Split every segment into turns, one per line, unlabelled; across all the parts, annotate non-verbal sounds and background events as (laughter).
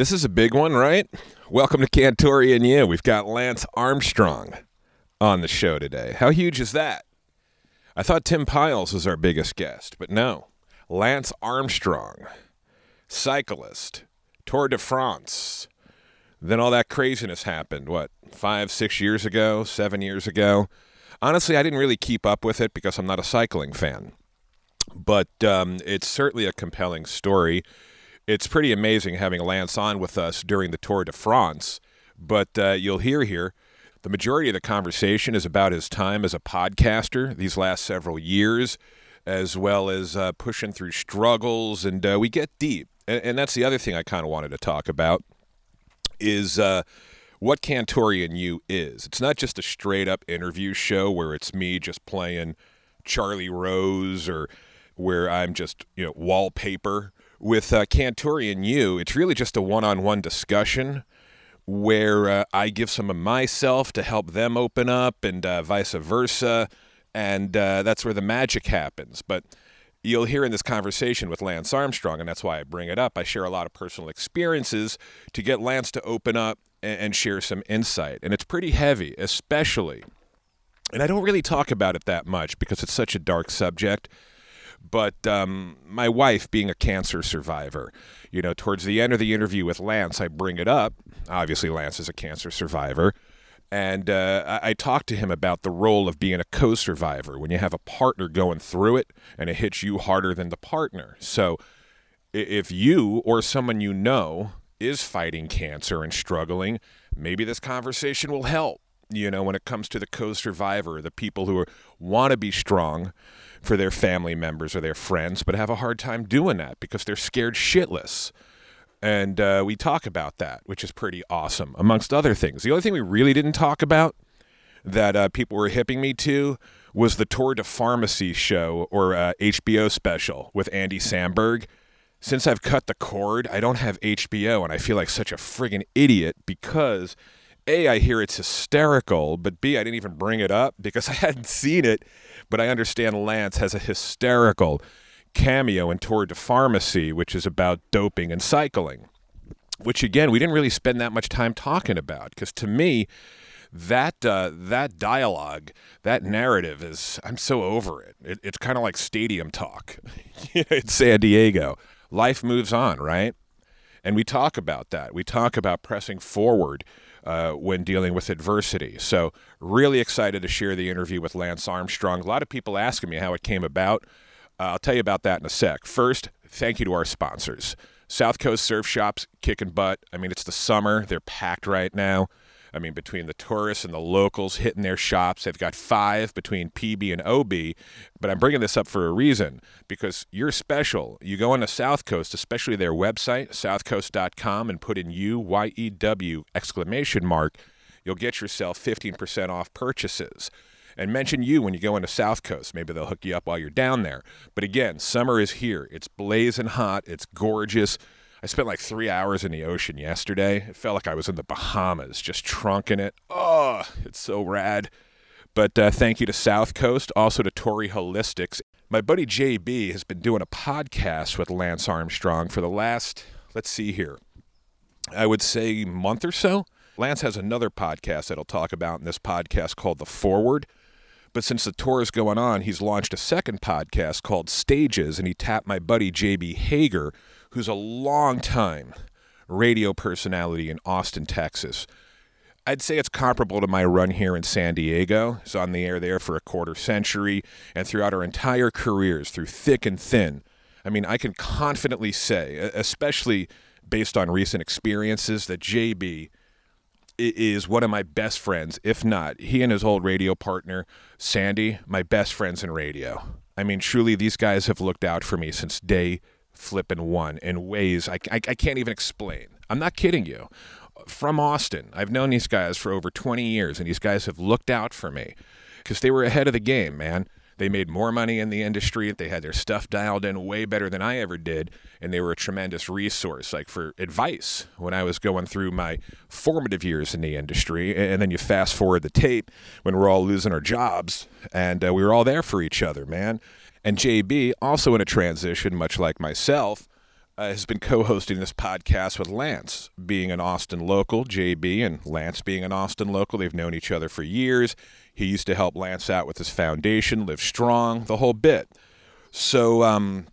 This is a big one, right? Welcome to Cantore and You. We've got Lance Armstrong on the show today. How huge is that? I thought Tim Pyles was our biggest guest, but no. Lance Armstrong, cyclist, Tour de France. Then all that craziness happened, what, five, six years ago, seven years ago? Honestly, I didn't really keep up with it because I'm not a cycling fan. But um, it's certainly a compelling story. It's pretty amazing having Lance on with us during the Tour de France. But uh, you'll hear here the majority of the conversation is about his time as a podcaster these last several years, as well as uh, pushing through struggles. And uh, we get deep. And, and, that's the other thing I kind of wanted to talk about is uh, what Cantore and You is. It's not just a straight up interview show where it's me just playing Charlie Rose or where I'm just, you know, wallpaper. With uh, Cantore and You, it's really just a one on one discussion where uh, I give some of myself to help them open up and uh, vice versa. And uh, that's where the magic happens. But you'll hear in this conversation with Lance Armstrong, and that's why I bring it up. I share a lot of personal experiences to get Lance to open up and, and share some insight. And it's pretty heavy, especially. And I don't really talk about it that much because it's such a dark subject but um, my wife being a cancer survivor you know towards the end of the interview with lance i bring it up. Obviously lance is a cancer survivor. And uh, I, I talked to him about the role of being a co-survivor. When you have a partner going through it and it hits you harder than the partner. So if you or someone you know is fighting cancer and struggling maybe this conversation will help you know when it comes to the co-survivor the people who want to be strong for their family members or their friends, but have a hard time doing that because they're scared shitless. And uh, we talk about that, which is pretty awesome, amongst other things. The only thing we really didn't talk about that uh, people were hipping me to was the Tour de Pharmacy show or uh, HBO special with Andy Samberg. Since I've cut the cord, I don't have HBO, and I feel like such a friggin' idiot because A, I hear it's hysterical, but B, I didn't even bring it up because (laughs) I hadn't seen it but I understand Lance has a hysterical cameo in Tour de Pharmacy, which is about doping and cycling, which again, we didn't really spend that much time talking about because to me, that uh, that dialogue, that narrative is I'm so over it. it it's kind of like stadium talk (laughs) in San Diego. Life moves on, right? And we talk about that. We talk about pressing forward uh, when dealing with adversity. So, really excited to share the interview with Lance Armstrong. A lot of people asking me how it came about. Uh, I'll tell you about that in a sec. First, thank you to our sponsors. South Coast Surf Shops kicking butt. I mean, it's the summer, they're packed right now. I mean, between the tourists and the locals hitting their shops, they've got five between PB and OB. But I'm bringing this up for a reason because you're special. You go on the South Coast, especially their website, southcoast.com, and put in U Y E W exclamation mark. You'll get yourself 15% off purchases. And mention you when you go into South Coast. Maybe they'll hook you up while you're down there. But again, summer is here. It's blazing hot. It's gorgeous. I spent like three hours in the ocean yesterday. It felt like I was in the Bahamas, just trunking it. Oh, it's so rad. But uh, thank you to South Coast, also to Torrey Holistics. My buddy JB has been doing a podcast with Lance Armstrong for the last, let's see here, I would say month or so. Lance has another podcast that I'll talk about in this podcast called The Forward. But since the tour is going on, he's launched a second podcast called Stages, and he tapped my buddy JB Hager, who's a long time radio personality in Austin, Texas. I'd say it's comparable to my run here in San Diego. He's on the air there for a quarter century and throughout our entire careers, through thick and thin. I mean, I can confidently say, especially based on recent experiences, that JB is one of my best friends, if not he and his old radio partner, Sandy, my best friends in radio. I mean, truly, these guys have looked out for me since day flipping one in ways I, I, I can't even explain. I'm not kidding you. From Austin, I've known these guys for over 20 years, and these guys have looked out for me because they were ahead of the game, man. They made more money in the industry. They had their stuff dialed in way better than I ever did. And they were a tremendous resource, like for advice when I was going through my formative years in the industry. And then you fast forward the tape when we're all losing our jobs. And uh, we were all there for each other, man. And JB, also in a transition, much like myself, uh, has been co hosting this podcast with Lance, being an Austin local, JB, and Lance being an Austin local. They've known each other for years. He used to help Lance out with his foundation, Live Strong, the whole bit. So, um,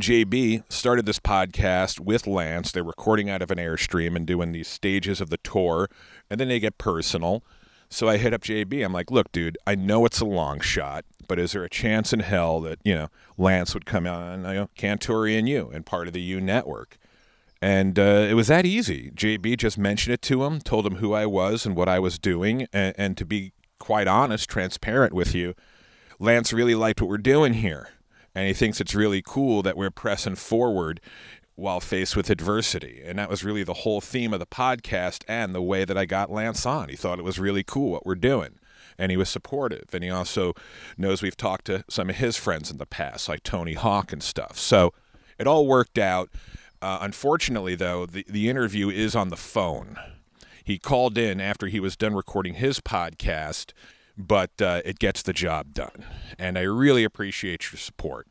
JB started this podcast with Lance. They're recording out of an Airstream and doing these stages of the tour, and then they get personal. So I hit up JB. I'm like, look, dude, I know it's a long shot, but is there a chance in hell that, you know, Lance would come on, you know, Cantore and you and part of the U network? And uh, it was that easy. JB just mentioned it to him, told him who I was and what I was doing. And, and to be quite honest, transparent with you, Lance really liked what we're doing here. And he thinks it's really cool that we're pressing forward while faced with adversity. And that was really the whole theme of the podcast and the way that I got Lance on. He thought it was really cool what we're doing. And he was supportive. And he also knows we've talked to some of his friends in the past, like Tony Hawk and stuff. So it all worked out. Uh, unfortunately, though, the, the interview is on the phone. He called in after he was done recording his podcast, but uh, it gets the job done. And I really appreciate your support.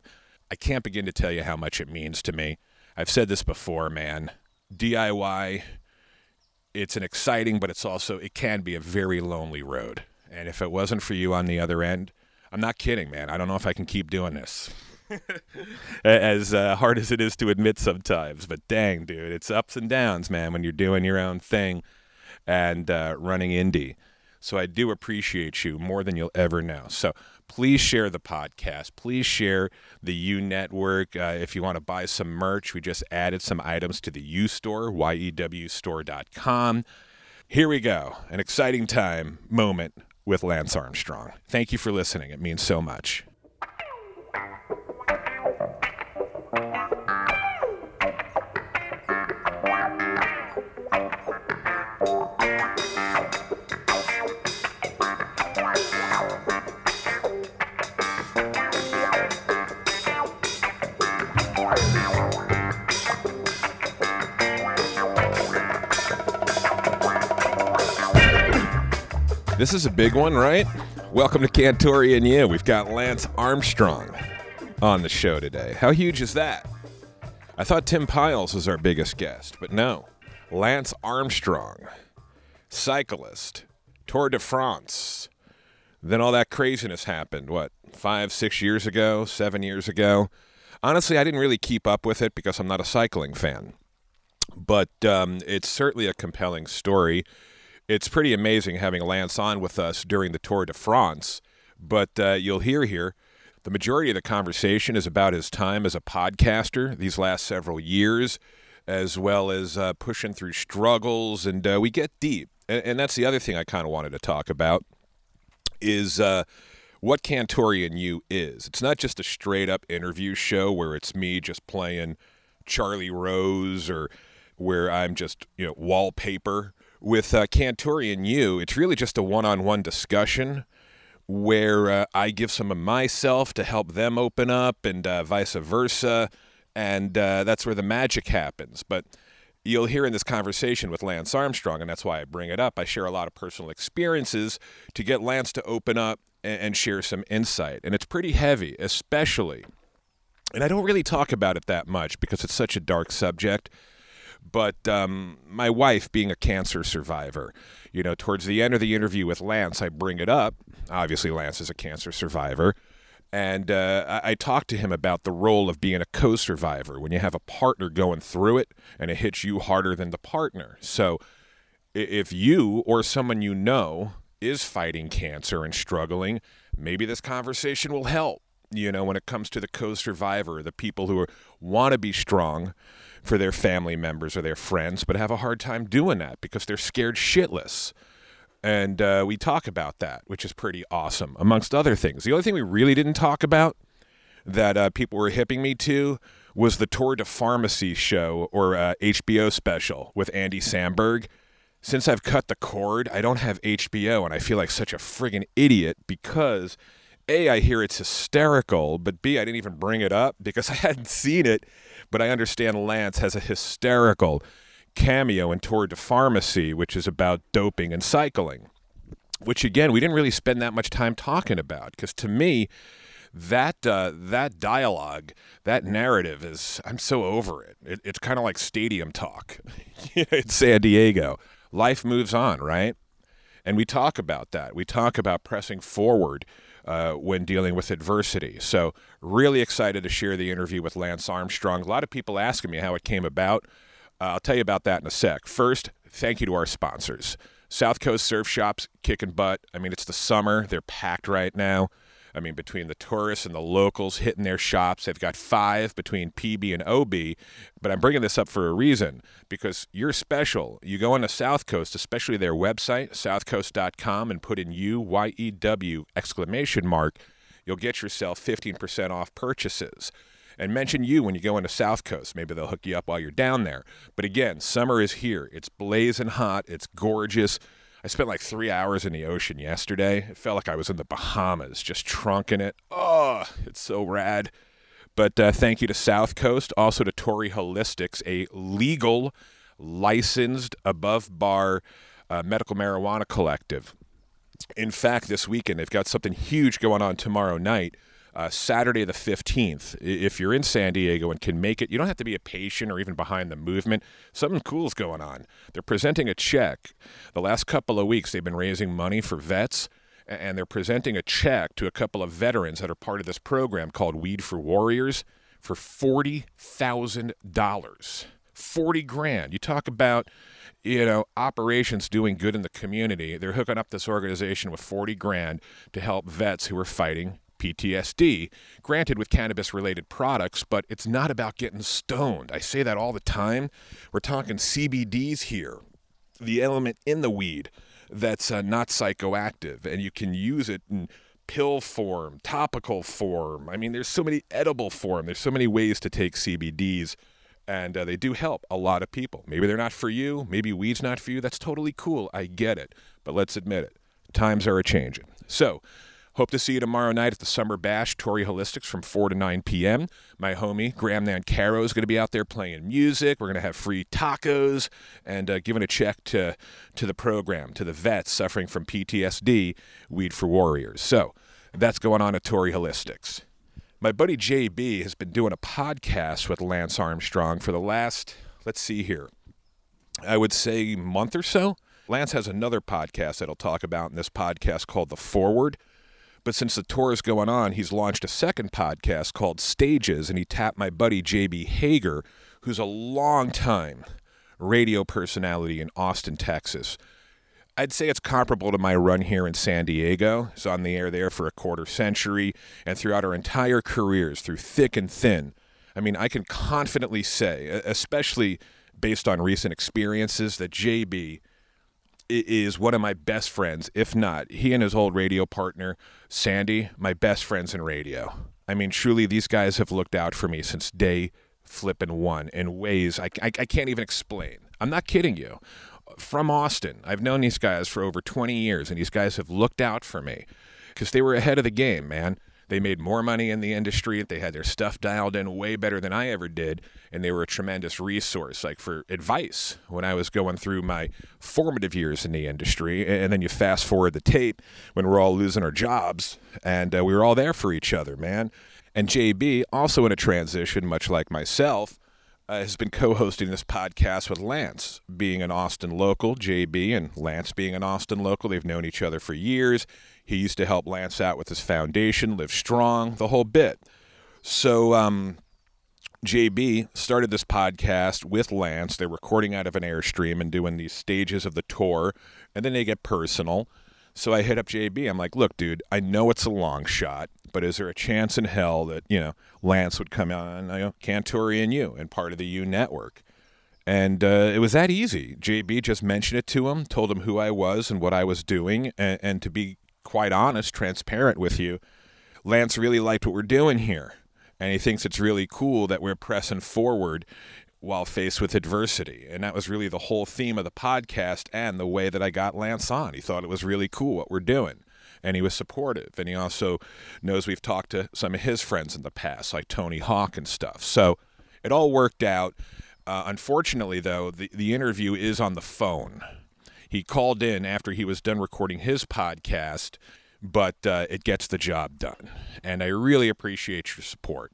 I can't begin to tell you how much it means to me. I've said this before, man. DIY, it's an exciting, but it's also, it can be a very lonely road. And if it wasn't for you on the other end, I'm not kidding, man. I don't know if I can keep doing this. (laughs) as uh, hard as it is to admit sometimes, but dang, dude, it's ups and downs, man, when you're doing your own thing and uh, running indie. So I do appreciate you more than you'll ever know. So please share the podcast. Please share the U Network. Uh, if you want to buy some merch, we just added some items to the U Store, yewstore.com. Here we go. An exciting time, moment with Lance Armstrong. Thank you for listening. It means so much. This is a big one, right? Welcome to Cantore and you. We've got Lance Armstrong on the show today. How huge is that? I thought Tim Pyles was our biggest guest, but no. Lance Armstrong, cyclist, Tour de France. Then all that craziness happened, what, five, six years ago, seven years ago? Honestly, I didn't really keep up with it because I'm not a cycling fan. But um, it's certainly a compelling story it's pretty amazing having Lance on with us during the Tour de France. But uh, you'll hear here the majority of the conversation is about his time as a podcaster these last several years, as well as uh, pushing through struggles. And uh, we get deep. And, and, that's the other thing I kind of wanted to talk about is uh, what Cantore and You is. It's not just a straight up interview show where it's me just playing Charlie Rose or where I'm just, you know, wallpaper with uh, Cantore and you, it's really just a one-on-one discussion where uh, I give some of myself to help them open up, and uh, vice versa, and uh, that's where the magic happens. But you'll hear in this conversation with Lance Armstrong, and that's why I bring it up. I share a lot of personal experiences to get Lance to open up and, and share some insight, and it's pretty heavy, especially. And I don't really talk about it that much because it's such a dark subject but um, my wife being a cancer survivor you know towards the end of the interview with lance i bring it up. Obviously lance is a cancer survivor. And uh, I, I talked to him about the role of being a co-survivor. When you have a partner going through it and it hits you harder than the partner. So if you or someone you know is fighting cancer and struggling maybe this conversation will help you know when it comes to the co-survivor the people who want to be strong for their family members or their friends, but have a hard time doing that because they're scared shitless. And uh, we talk about that, which is pretty awesome, amongst other things. The only thing we really didn't talk about that uh, people were hipping me to was the Tour de Pharmacy show or uh, HBO special with Andy Samberg. Since I've cut the cord, I don't have HBO, and I feel like such a friggin' idiot because A, I hear it's hysterical, but B, I didn't even bring it up because (laughs) I hadn't seen it but I understand Lance has a hysterical cameo in Tour de Pharmacy, which is about doping and cycling, which again, we didn't really spend that much time talking about because to me, that uh, that dialogue, that narrative is I'm so over it. it it's kind of like stadium talk. (laughs) it's San Diego. Life moves on, right? And we talk about that. We talk about pressing forward uh, when dealing with adversity. So, really excited to share the interview with Lance Armstrong. A lot of people asking me how it came about. Uh, I'll tell you about that in a sec. First, thank you to our sponsors. South Coast Surf Shops kicking butt. I mean, it's the summer. They're packed right now. I mean, between the tourists and the locals hitting their shops, they've got five between PB and OB. But I'm bringing this up for a reason because you're special. You go on the South Coast, especially their website, southcoast.com, and put in U Y E W exclamation mark. You'll get yourself 15% off purchases and mention you when you go into South Coast. Maybe they'll hook you up while you're down there. But again, summer is here. It's blazing hot. It's gorgeous. I spent like three hours in the ocean yesterday. It felt like I was in the Bahamas, just trunking it. Oh, it's so rad. But uh, thank you to South Coast, also to Torrey Holistics, a legal, licensed, above bar uh, medical marijuana collective. In fact, this weekend, they've got something huge going on tomorrow night uh, Saturday the 15th. If you're in San Diego and can make it, you don't have to be a patient or even behind the movement. Something cool is going on. They're presenting a check. The last couple of weeks, they've been raising money for vets, and they're presenting a check to a couple of veterans that are part of this program called Weed for Warriors for $40,000. 40 grand. You talk about you know, operations doing good in the community. They're hooking up this organization with 40 grand to help vets who are fighting PTSD, granted with cannabis related products, but it's not about getting stoned. I say that all the time. We're talking CBDs here, the element in the weed that's uh, not psychoactive, and you can use it in pill form, topical form. I mean, there's so many edible form. There's so many ways to take CBDs, and uh, they do help a lot of people. Maybe they're not for you. Maybe weed's not for you. That's totally cool. I get it. But let's admit it. Times are a changing. So, Hope to see you tomorrow night at the Summer Bash, Torrey Holistics from 4 to 9 p.m. My homie, Graham Nancaro, is going to be out there playing music. We're going to have free tacos and uh, giving a check to, to the program, to the vets suffering from PTSD, Weed for Warriors. So that's going on at Torrey Holistics. My buddy JB has been doing a podcast with Lance Armstrong for the last, let's see here, I would say month or so. Lance has another podcast that he'll talk about in this podcast called The Forward. But since the tour is going on, he's launched a second podcast called Stages, and he tapped my buddy JB Hager, who's a long time radio personality in Austin, Texas. I'd say it's comparable to my run here in San Diego. He's on the air there for a quarter century, and throughout our entire careers, through thick and thin. I mean, I can confidently say, especially based on recent experiences, that JB is one of my best friends, if not he and his old radio partner Sandy, my best friends in radio. I mean, truly, these guys have looked out for me since day flipping one in ways I, I, I can't even explain. I'm not kidding you. From Austin, I've known these guys for over 20 years, and these guys have looked out for me because they were ahead of the game, man. They made more money in the industry. They had their stuff dialed in way better than I ever did. And they were a tremendous resource, like for advice when I was going through my formative years in the industry. And then you fast forward the tape when we're all losing our jobs. And uh, we were all there for each other, man. And JB, also in a transition, much like myself, uh, has been co hosting this podcast with Lance, being an Austin local, JB, and Lance being an Austin local. They've known each other for years. He used to help Lance out with his foundation, Live Strong, the whole bit. So, um, JB started this podcast with Lance. They're recording out of an Airstream and doing these stages of the tour, and then they get personal. So I hit up JB. I'm like, look, dude, I know it's a long shot, but is there a chance in hell that, you know, Lance would come on, you know, Cantore and you and part of the U network? And uh, it was that easy. JB just mentioned it to him, told him who I was and what I was doing, and, and to be quite honest, transparent with you, Lance really liked what we're doing here. And he thinks it's really cool that we're pressing forward while faced with adversity. And that was really the whole theme of the podcast and the way that I got Lance on. He thought it was really cool what we're doing. And he was supportive. And he also knows we've talked to some of his friends in the past, like Tony Hawk and stuff. So it all worked out. Uh, unfortunately, though, the, the interview is on the phone. He called in after he was done recording his podcast, but uh, it gets the job done. And I really appreciate your support.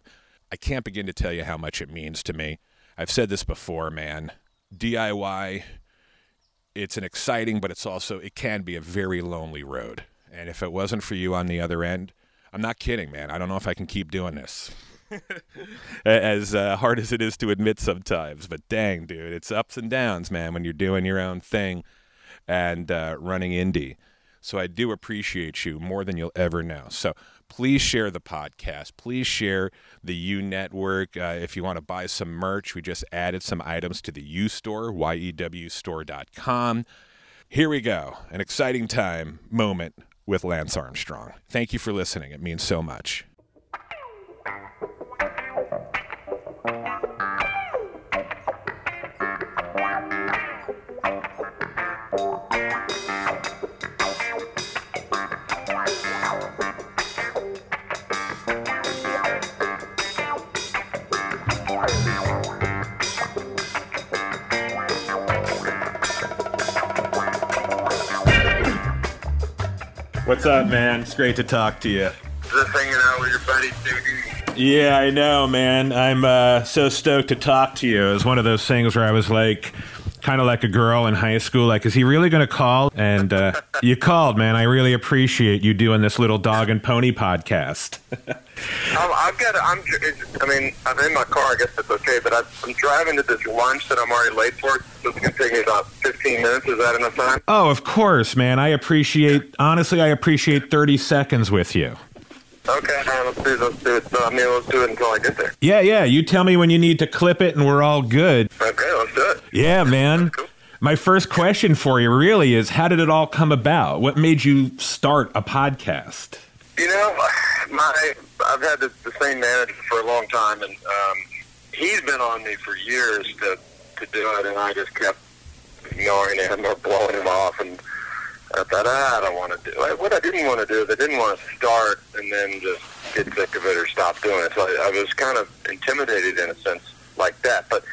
I can't begin to tell you how much it means to me. I've said this before, man. DIY, it's an exciting, but it's also, it can be a very lonely road. And if it wasn't for you on the other end, I'm not kidding, man. I don't know if I can keep doing this. (laughs) as uh, hard as it is to admit sometimes, but dang, dude, it's ups and downs, man, when you're doing your own thing and uh, running indie. So I do appreciate you more than you'll ever know. So please share the podcast. Please share the U Network. Uh, if you want to buy some merch, we just added some items to the U Store, yewstore.com. Here we go. An exciting time, moment with Lance Armstrong. Thank you for listening. It means so much. What's up, man? It's great to talk to you.
Just hanging out with your buddy Doogie.
Yeah, I know, man. I'm uh, so stoked to talk to you. It was one of those things where I was like, kind of like a girl in high school, like, is he really going to call? And uh, you called, man. I really appreciate you doing this little dog and pony podcast. (laughs)
Um, I've got. I'm. I mean, I'm in my car. I guess that's okay. But I'm, I'm driving to this lunch that I'm already late for. So it's going to take me about 15 minutes. Is that enough time?
oh, of course, man. I appreciate, honestly, I appreciate 30 seconds with you.
Okay. Uh, let's do. Let's do it. I mean, let's do it until I get there.
Yeah, yeah. You tell me when you need to clip it, and we're all good.
Okay. Let's do it.
Yeah, man.
Cool.
My first question for you really is how did it all come about? What made you start a podcast?
You know, my I've had the, the same manager for a long time, and um, he's been on me for years to to do it, and I just kept ignoring him or blowing him off, and I thought ah, I don't want to do it. What I didn't want to do is I didn't want to start and then just get sick of it or stop doing it. So I, I was kind of intimidated in a sense like that, but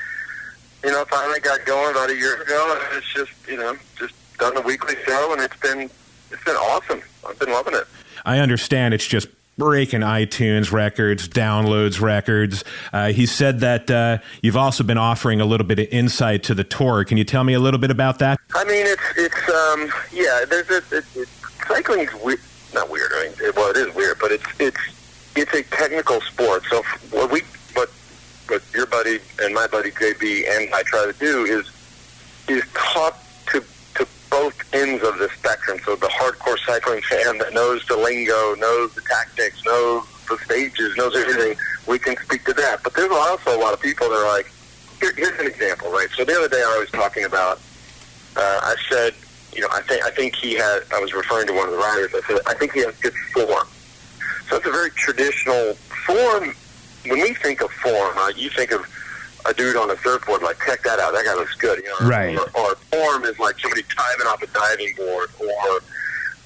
you know, finally got going about a year ago, and it's just you know just done a weekly show, and it's been it's been awesome. I've been loving it.
I understand it's just breaking iTunes records, downloads records. Uh, he said that uh, you've also been offering a little bit of insight to the tour. Can you tell me a little bit about that?
I mean, it's it's um yeah. There's a it, it, cycling's weird, not weird. I mean, it, well, it is weird, but it's it's it's a technical sport. So what we what what your buddy and my buddy JB and I try to do is is talk both ends of the spectrum. So the hardcore cycling fan that knows the lingo, knows the tactics, knows the stages, knows everything. We can speak to that. But there's also a lot of people that are like, here, here's an example, right? So the other day I was talking about. Uh, I said, you know, I think I think he had. I was referring to one of the riders. I said, I think he has good form. So it's a very traditional form. When we think of form, right, you think of a dude on a surfboard, like check that out, that guy looks good. You know,
Right.
Or, or form is like somebody diving off a diving board, or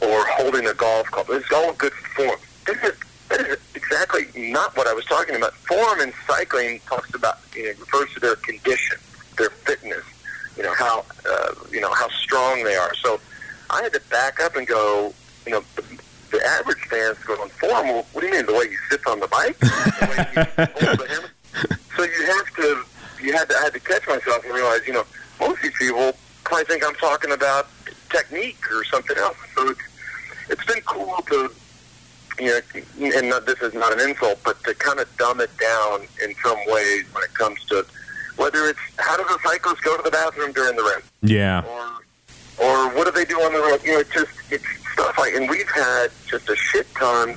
or holding a golf club. It's all good form. This is that is exactly not what I was talking about. Form in cycling talks about you know, refers to their condition, their fitness. You know how uh, you know how strong they are. So I had to back up and go. You know, the, the average fan's going form. Well, what do you mean? The way he sits on the bike? the way he holds the hammer? (laughs) So you have to, you had to, I had to catch myself and realize, you know, most of these people probably think I'm talking about technique or something else. So it's, it's been cool to, you know, and not, this is not an insult, but to kind of dumb it down in some ways when it comes to whether it's how does a cyclist go to the bathroom during the race,
Yeah.
or or what do they do on the road? You know, it's just it's stuff like, and we've had just a shit ton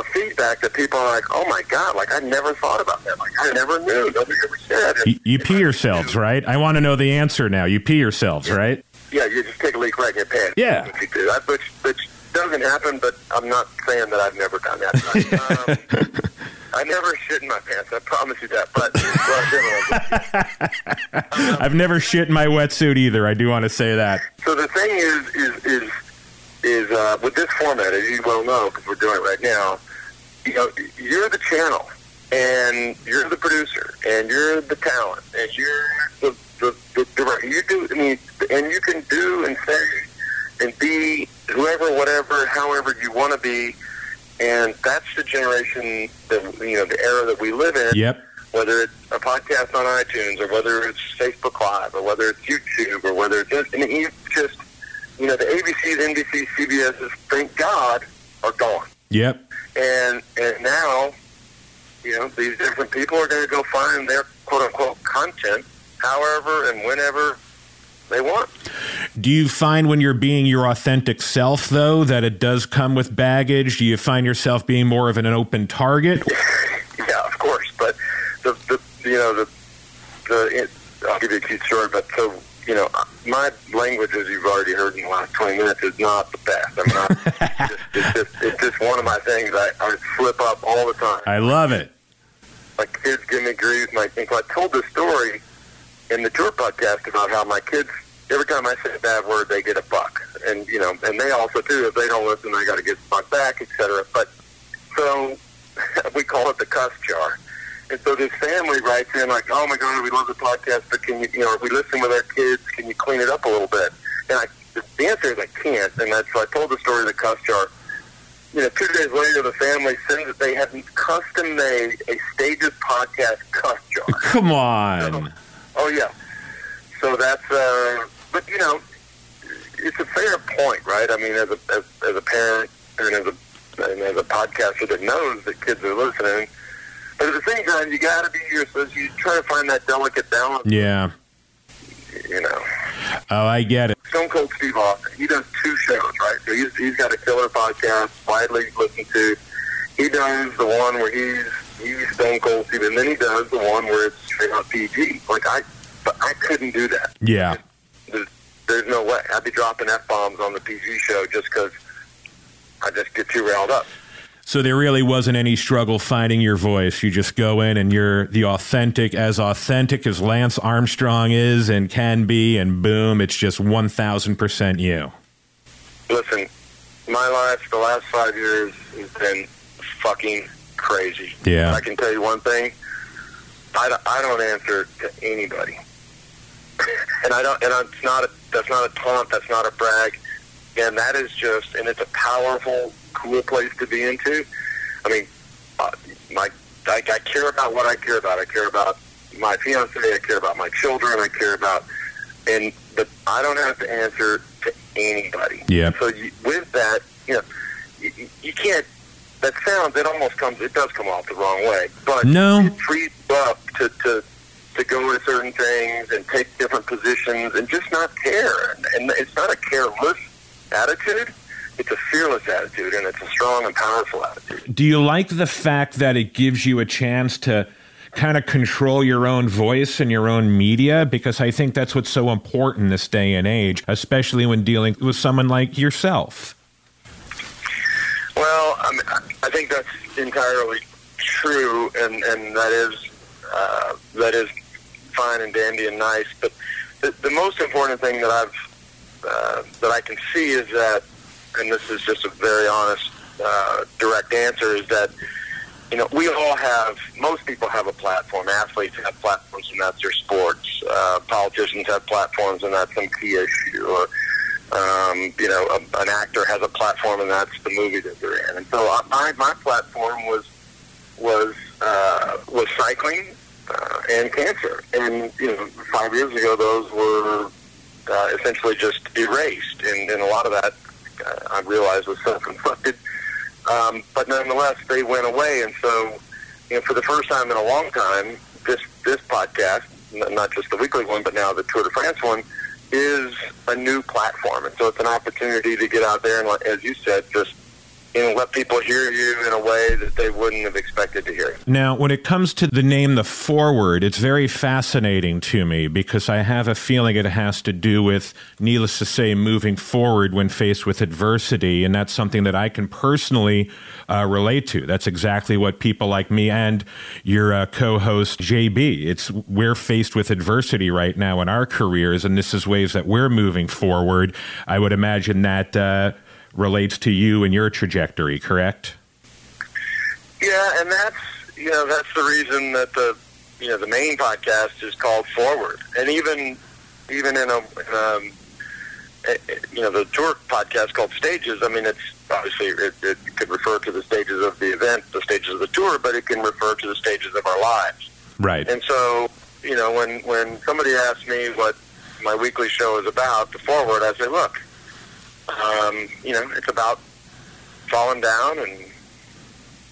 of feedback that people are like, oh my god, like I never thought about that, like I never knew, nobody ever said.
You, you pee yourselves, right? I want to know the answer now. You pee yourselves, right?
Yeah, you just take a leak right in your pants.
Yeah.
You do. Which, which doesn't happen, but I'm not saying that I've never done that. (laughs) um, I never shit in my pants. I promise you that. But well, anyway. (laughs)
I've never shit in my wetsuit either. I do want to say that.
so the thing is, is, is, is uh, with this format, as you well know, because we're doing it right now. You know, you're the channel, and you're the producer, and you're the talent, and you're the the, the director. You do, I mean, and you can do and say and be whoever, whatever, however you want to be, and that's the generation that you know, the era that we live in.
Yep.
Whether it's a podcast on iTunes, or whether it's Facebook Live, or whether it's YouTube, or whether it's just, I mean, you just, you know, the ABCs, NBCs, CBSs, thank God, are gone.
Yep.
And and now, you know, these different people are going to go find their quote unquote content, however and whenever they want.
Do you find when you're being your authentic self, though, that it does come with baggage? Do you find yourself being more of an open target? (laughs)
Yeah, of course. But the, the you know the the it, I'll give you a cute story. But so you know, my language, as you've already heard in the last twenty minutes, is not the best. I'm not. it's, (laughs) just, it's just it's just one of my things. I, I slip up all the time.
I love it.
My kids give me grief. My I told this story in the tour podcast about how my kids every time I say a bad word, they get a buck, and you know, and they also too. If they don't listen, they got to get buck back, etc. But so (laughs) we call it the cuss jar. And so this family writes in like, "Oh my God, we love the podcast, but can you, you know, if we listen with our kids, can you clean it up a little bit?" And I, the answer is I can't. And that's so I told the story of the cuss jar. You know, two days later, the family sends that they have custom made a Stages podcast cuss jar. (laughs)
Come on.
Oh yeah. So that's, uh, but you know, it's a fair point, right? I mean, as a as, as a parent and as a and as a podcaster that knows that kids are listening, but at the same time, you got to be yourself. You try to find that delicate balance.
Yeah.
You know.
Oh, I get it.
Stone Cold Steve Austin. He does two shows, right? So he's he's got a killer podcast, widely listened to. He does the one where he's he's Stone Cold Steve, and then he does the one where it's straight up PG. Like I, but I couldn't do that.
Yeah.
There's, there's no way. I'd be dropping f bombs on the PG show just because I just get too riled up.
So there really wasn't any struggle finding your voice. You just go in and you're the authentic, as authentic as Lance Armstrong is and can be, and boom, it's just 1,000% you.
Listen, my life, the last five years, has been fucking crazy.
Yeah.
I can tell you one thing. I don't, I don't answer to anybody. (laughs) and I don't, and it's not a, that's not a taunt, that's not a brag. And that is just, and it's a powerful, cool place to be into. I mean, uh, my, I, I care about what I care about. I care about my fiance. I care about my children. I care about, and but I don't have to answer to anybody.
Yeah.
So you, with that, you know, you, you can't. That sounds. It almost comes. It does come off the wrong way. But
No.
it frees you up to to to go into certain things and take different positions and just not care. And, and it's not a careless attitude. It's a fearless attitude, and it's a strong and powerful attitude.
Do you like the fact that it gives you a chance to kind of control your own voice and your own media? Because I think that's what's so important this day and age, especially when dealing with someone like yourself.
Well, I, mean, I think that's entirely true, and and that is uh, that is fine and dandy and nice. But the, the most important thing that I've uh, that I can see is that, and this is just a very honest, uh, direct answer, is that you know we all have. Most people have a platform. Athletes have platforms, and that's their sports. Uh, politicians have platforms, and that's some key issue. Or um, you know, a, an actor has a platform, and that's the movie that they're in. And so, I, my my platform was was uh, was cycling uh, and cancer. And you know, five years ago, those were uh, essentially just erased, and, and a lot of that uh, I realized was self-inflicted. Um, but nonetheless, they went away, and so you know, for the first time in a long time, this this podcast, not just the weekly one, but now the Tour de France one, is a new platform, and so it's an opportunity to get out there and, as you said, just know, let people hear you in a way that they wouldn't have expected to hear.
Now, when it comes to the name The Forward, it's very fascinating to me because I have a feeling it has to do with, needless to say, moving forward when faced with adversity. And that's something that I can personally uh, relate to. That's exactly what people like me and your uh, co host, JB, it's we're faced with adversity right now in our careers, and this is ways that we're moving forward. I would imagine that. Uh, relates to you and your trajectory, correct?
Yeah, and that's you know that's the reason that the you know the main podcast is called Forward, and even even in a in a, you know, the tour podcast called Stages. I mean, it's obviously it, it could refer to the stages of the event, the stages of the tour, but it can refer to the stages of our lives.
Right.
And so, you know, when when somebody asks me what my weekly show is about, the forward, I say, look, um, you know, it's about falling down and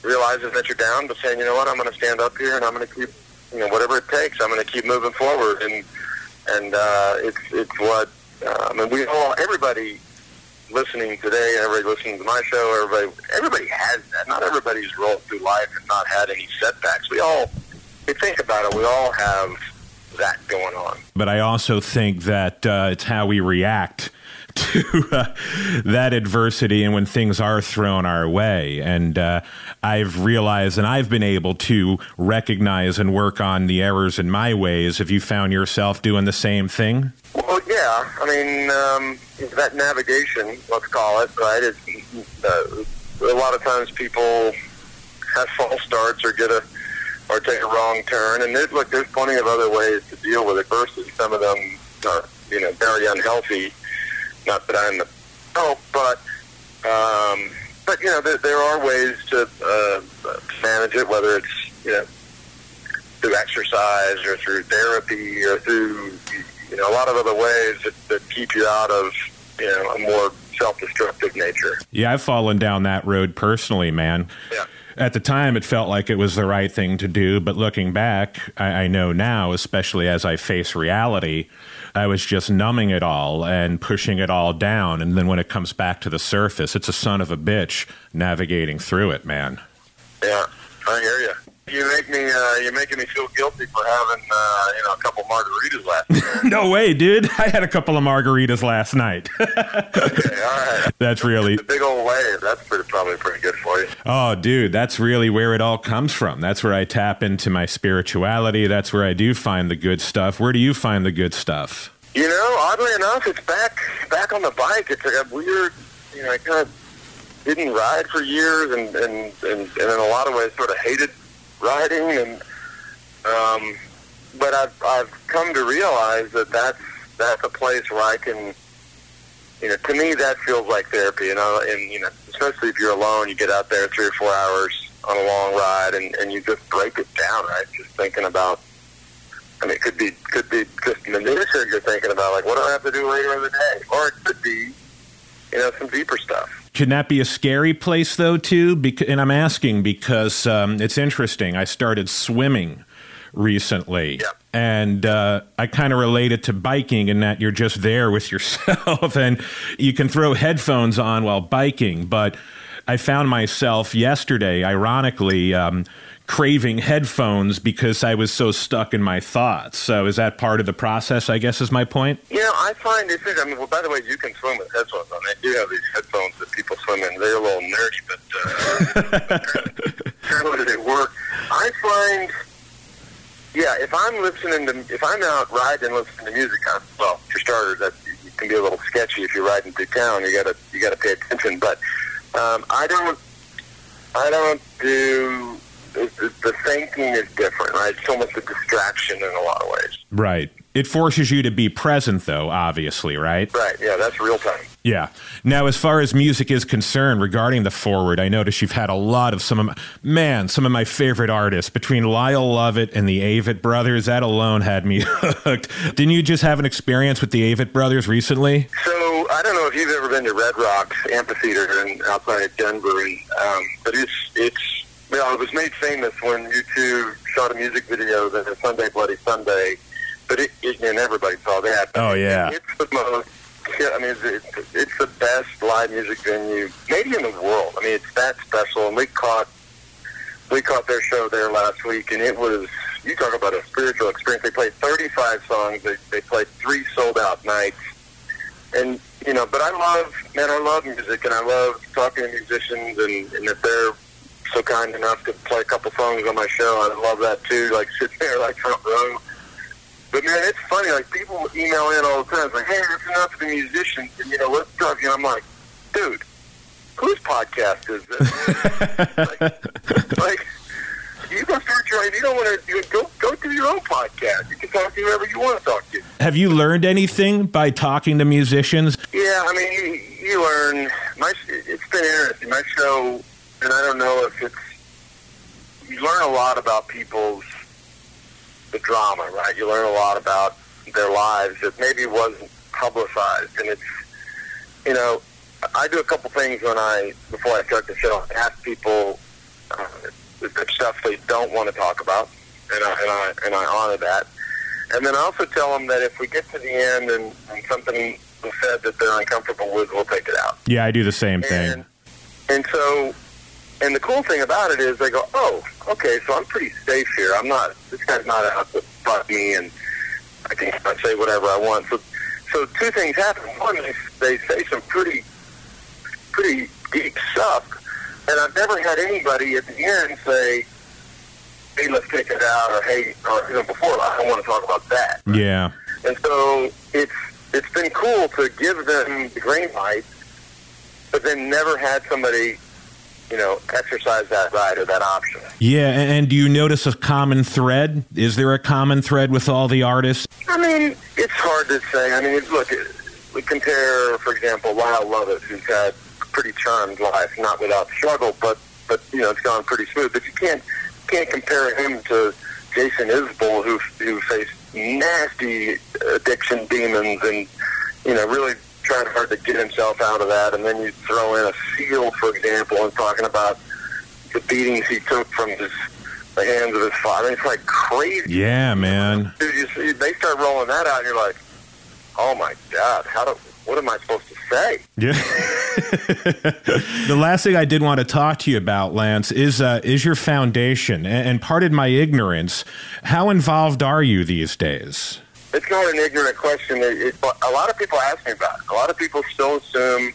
realizing that you're down, but saying, you know what, I'm going to stand up here and I'm going to keep, you know, whatever it takes, I'm going to keep moving forward. And and uh, it's it's what uh, I mean. We all, everybody listening today, everybody listening to my show, everybody everybody has that. Not everybody's rolled through life and not had any setbacks. We all, you think about it, we all have that going on.
But I also think that uh, it's how we react (laughs) to uh, that adversity and when things are thrown our way. And uh, I've realized and I've been able to recognize and work on the errors in my ways. Have you found yourself doing the same thing?
Well, yeah. I mean, um, that navigation, let's call it, right? It's, uh, a lot of times people have false starts or get a or take a wrong turn. And there's, look, there's plenty of other ways to deal with adversity. Some of them are, you know, very unhealthy. Not that I'm the oh, but um, but you know, there, there are ways to uh, manage it, whether it's you know through exercise or through therapy or through you know a lot of other ways that, that keep you out of you know a more self-destructive nature.
Yeah, I've fallen down that road personally, man.
Yeah
at the time it felt like it was the right thing to do but looking back I, I, know now especially as i face reality i was just numbing it all and pushing it all down. And then when it comes back to the surface it's a son of a bitch navigating through it man.
Yeah i hear you you make me, uh, you're making me feel guilty for having, uh, you know, a couple margaritas last night. (laughs)
no way, dude. I had a couple of margaritas last night. (laughs)
okay, all right.
That's really
the big old wave. That's pretty, probably pretty good for you.
Oh, dude, that's really where it all comes from. That's where I tap into my spirituality. That's where I do find the good stuff. Where do you find the good stuff?
You know, oddly enough, it's back back on the bike. It's a weird, you know, I kind of didn't ride for years, and and and, and in a lot of ways, sort of hated writing, and um, but I've I've come to realize that that's that's a place where I can, you know, to me that feels like therapy, you know, and you know, especially if you're alone, you get out there three or four hours on a long ride, and and you just break it down, right? Just thinking about. I mean, it could be could be just minutia you're thinking about, like what do I have to do later in the day, or it could be, you know, some deeper stuff.
Can that be a scary place though too? Because, and I'm asking because um, it's interesting. I started swimming recently,
yeah.
and uh, I kind of relate it to biking in that you're just there with (laughs) yourself, and you can throw headphones on while biking. But I found myself yesterday, ironically. Um, craving headphones because I was so stuck in my thoughts. So is that part of the process? I guess is my point.
You know, I find it. I mean, well, by the way, you can swim with headphones on. They do have these headphones that people swim in. They're a little nerdy, but uh, (laughs) apparently they work. I find, yeah, if I'm listening to, if I'm out riding and listening to music, I'm, well, for starters, that can be a little sketchy if you're riding through town. You gotta, you gotta pay attention. But um, I don't, I don't do the thinking is different, right? It's almost a distraction in a lot of ways.
Right. It forces you to be present, though, obviously, right?
Right. Yeah, that's real time.
Yeah. Now, as far as music is concerned, regarding the forward, I notice you've had a lot of some of my, man, some of my favorite artists between Lyle Lovett and the Avett Brothers. That alone had me (laughs) hooked. Didn't you just have an experience with the Avett Brothers recently?
So I don't know if you've ever been to Red Rocks Amphitheater in outside Denver, and, um, but it's it's you know, it was made famous when U2 shot a music video that is Sunday Bloody Sunday, but it, it and everybody saw that.
Oh yeah,
it, it's the most. I mean, it's, it's the best live music venue maybe in the world. I mean, it's that special, and we caught we caught their show there last week, and it was you talk about a spiritual experience. They played 35 songs. They they played three sold out nights, and you know, but I love man, I love music, and I love talking to musicians, and, and if they're so kind enough to play a couple songs on my show. I love that too. Like (laughs) sitting there like front row. But man, it's funny. Like people email in all the time, like, "Hey, listen up to the musicians," and you know, let's talk. And I'm like, dude, whose podcast is this? (laughs) like, like, You go start your. own. you don't want to, go go do your own podcast. You can talk to whoever you want to talk to.
Have you learned anything by talking to musicians?
Yeah, I mean, you, you learn. My it's been interesting. My show, and I don't know if it's. You learn a lot about people's the drama, right? You learn a lot about their lives that maybe wasn't publicized, and it's you know, I do a couple things when I before I start the show. I ask people uh, the stuff they don't want to talk about, and I, and I and I honor that. And then I also tell them that if we get to the end and, and something said that they're uncomfortable with, we'll take it out.
Yeah, I do the same thing.
And, and so, and the cool thing about it is they go, oh, okay, so I'm pretty safe here. I'm not, this guy's not out to fuck me and I can say whatever I want. So, so two things happen. One, they, they say some pretty, pretty deep stuff. And I've never had anybody at the end say, hey, let's take it out, or hey, or you know, before I don't want to talk about that.
Yeah.
And so it's it's been cool to give them the green light, but then never had somebody, you know, exercise that right or that option.
Yeah, and, and do you notice a common thread? Is there a common thread with all the artists?
I mean, it's hard to say. I mean, look, we compare, for example, Lyle Lovett, who's had a pretty charmed life, not without struggle, but but you know, it's gone pretty smooth. But you can't can't compare him to Jason Isbell, who who faced nasty addiction demons and you know really tried hard to get himself out of that. And then you throw in a Seal, for example, and talking about the beatings he took from his the hands of his father. It's like crazy.
Yeah, man.
Dude, you see, they start rolling that out, and you're like, oh my god, how do what am I supposed to say?
Yeah. (laughs) the last thing I did want to talk to you about, Lance, is uh, is your foundation. And, and pardon my ignorance, how involved are you these days?
It's not an ignorant question. It, it, a lot of people ask me about it. A lot of people still assume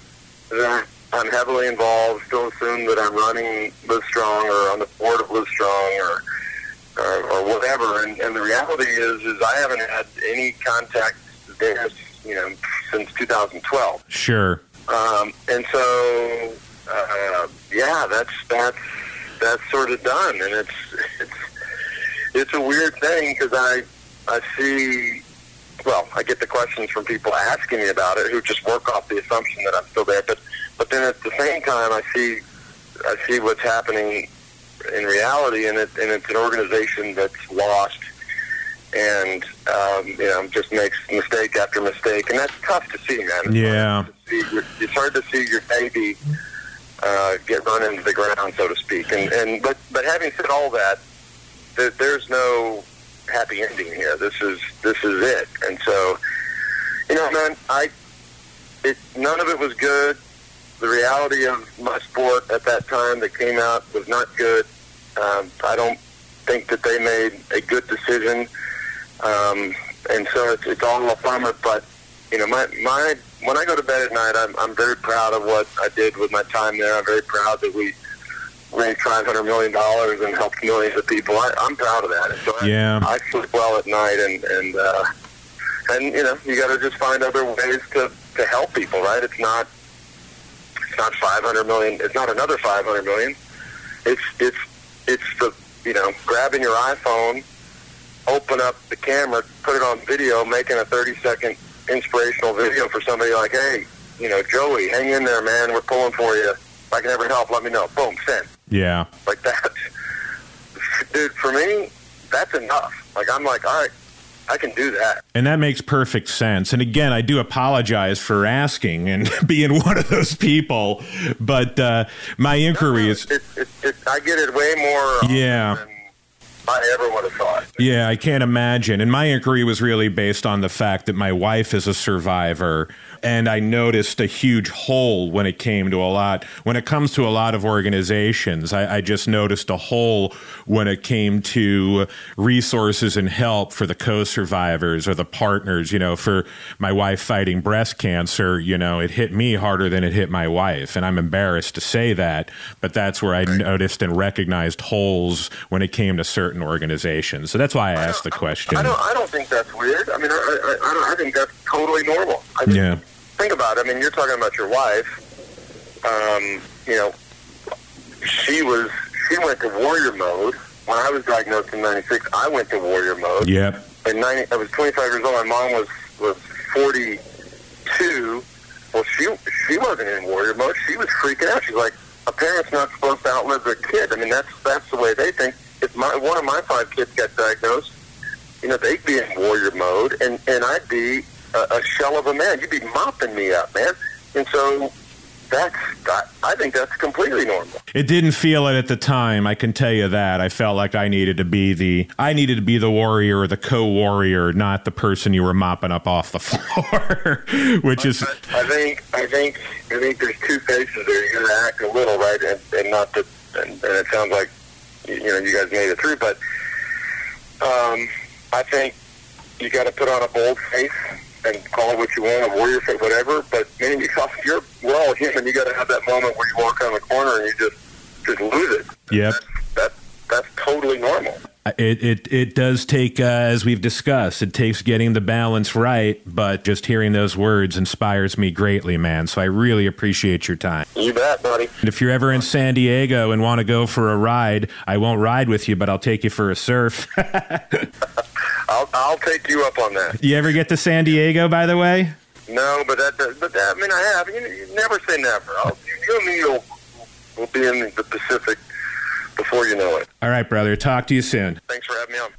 that I'm heavily involved, still assume that I'm running Livestrong or on the board of Livestrong or or, or whatever. And, and the reality is, is I haven't had any contact there, you know, since 2012.
Sure.
Um, and so, uh, yeah, that's that's that's sort of done, and it's it's it's a weird thing because I I see. Well, I get the questions from people asking me about it who just work off the assumption that I'm still there, but but then at the same time, I see I see what's happening in reality, and it and it's an organization that's lost and um, you know just makes mistake after mistake, and that's tough to see, man. It's
yeah,
hard your, it's hard to see your baby uh, get run into the ground, so to speak. And and but but having said all that, there, there's no happy ending here. This is this is it, and so you know, man, I it none of it was good. The reality of my sport at that time that came out was not good. Um, I don't think that they made a good decision um, and so it's, it's all a bummer. But you know, my my when I go to bed at night, I'm I'm very proud of what I did with my time there. I'm very proud that we raised five hundred million dollars and helped millions of people. I, I'm proud of that. And so
yeah,
I, I sleep well at night, and and uh, and you know, you got to just find other ways to to help people. Right? It's not it's not five hundred million. It's not another five hundred million. It's it's it's the you know grabbing your iPhone open up the camera, put it on video, making a 30 second inspirational video for somebody like, hey, you know, Joey, hang in there, man. We're pulling for you. If I can ever help, let me know. Boom, send.
Yeah.
Like that. (laughs) Dude, for me, that's enough. Like, I'm like, all right, I can do that.
And that makes perfect sense. And again, I do apologize for asking and (laughs) being one of those people, but uh, my inquiry
no, no,
is.
It, it, it, I get it way more.
Yeah.
Than, I ever would have thought.
Yeah, I can't imagine. And my inquiry was really based on the fact that my wife is a survivor and I noticed a huge hole when it came to a lot. When it comes to a lot of organizations, I, I just noticed a hole when it came to resources and help for the co-survivors or the partners. You know, for my wife fighting breast cancer, you know, it hit me harder than it hit my wife, and I'm embarrassed to say that, but that's where I right. noticed and recognized holes when it came to certain organizations. So that's why I, I asked the question.
I don't. I don't think that's weird. I mean, I, I, I think that's totally normal. I think,
yeah
think about it. I mean, you're talking about your wife. Um, you know, she was she went to warrior mode when I was diagnosed in '96, I went to warrior mode.
Yep.
In 90, I was 25 years old. My mom was was 42. Well, she she wasn't in warrior mode. She was freaking out. She's like, a parent's not supposed to outlive their kid. I mean, that's that's the way they think. If my one of my five kids got diagnosed, you know, they'd be in warrior mode, and and I'd be a, a shell of a man. You'd be mopping me up, man. And so that's I, I think that's completely normal.
It didn't feel it at the time. I can tell you that. I felt like I needed to be the I needed to be the warrior or the co-warrior, not the person you were mopping up off the (laughs) floor, which is.
I, I think I think I think there's two faces there. You're gonna act a little right, and, and not the. And, and it sounds like you know you guys made it through, but um, I think you got to put on a bold face and call it what you want, a warrior face, whatever. But man, you (laughs) you're we're all human. You got to have that moment where you walk around the corner and you just just lose it.
Yep.
That's, that, that's totally normal.
It, it it does take, uh, as we've discussed, it takes getting the balance right. But just hearing those words inspires me greatly, man. So I really appreciate your time.
You bet, buddy.
And if you're ever in San Diego and want to go for a ride, I won't ride with you, but I'll take you for a surf. (laughs)
I'll I'll take you up on that.
you ever get to San Diego, by the way?
No, but that, but that, I mean, I have. You, you never say never. I'll, you and me will, will be in the Pacific before you know it.
All right, brother. Talk to you soon.
Thanks for having me on.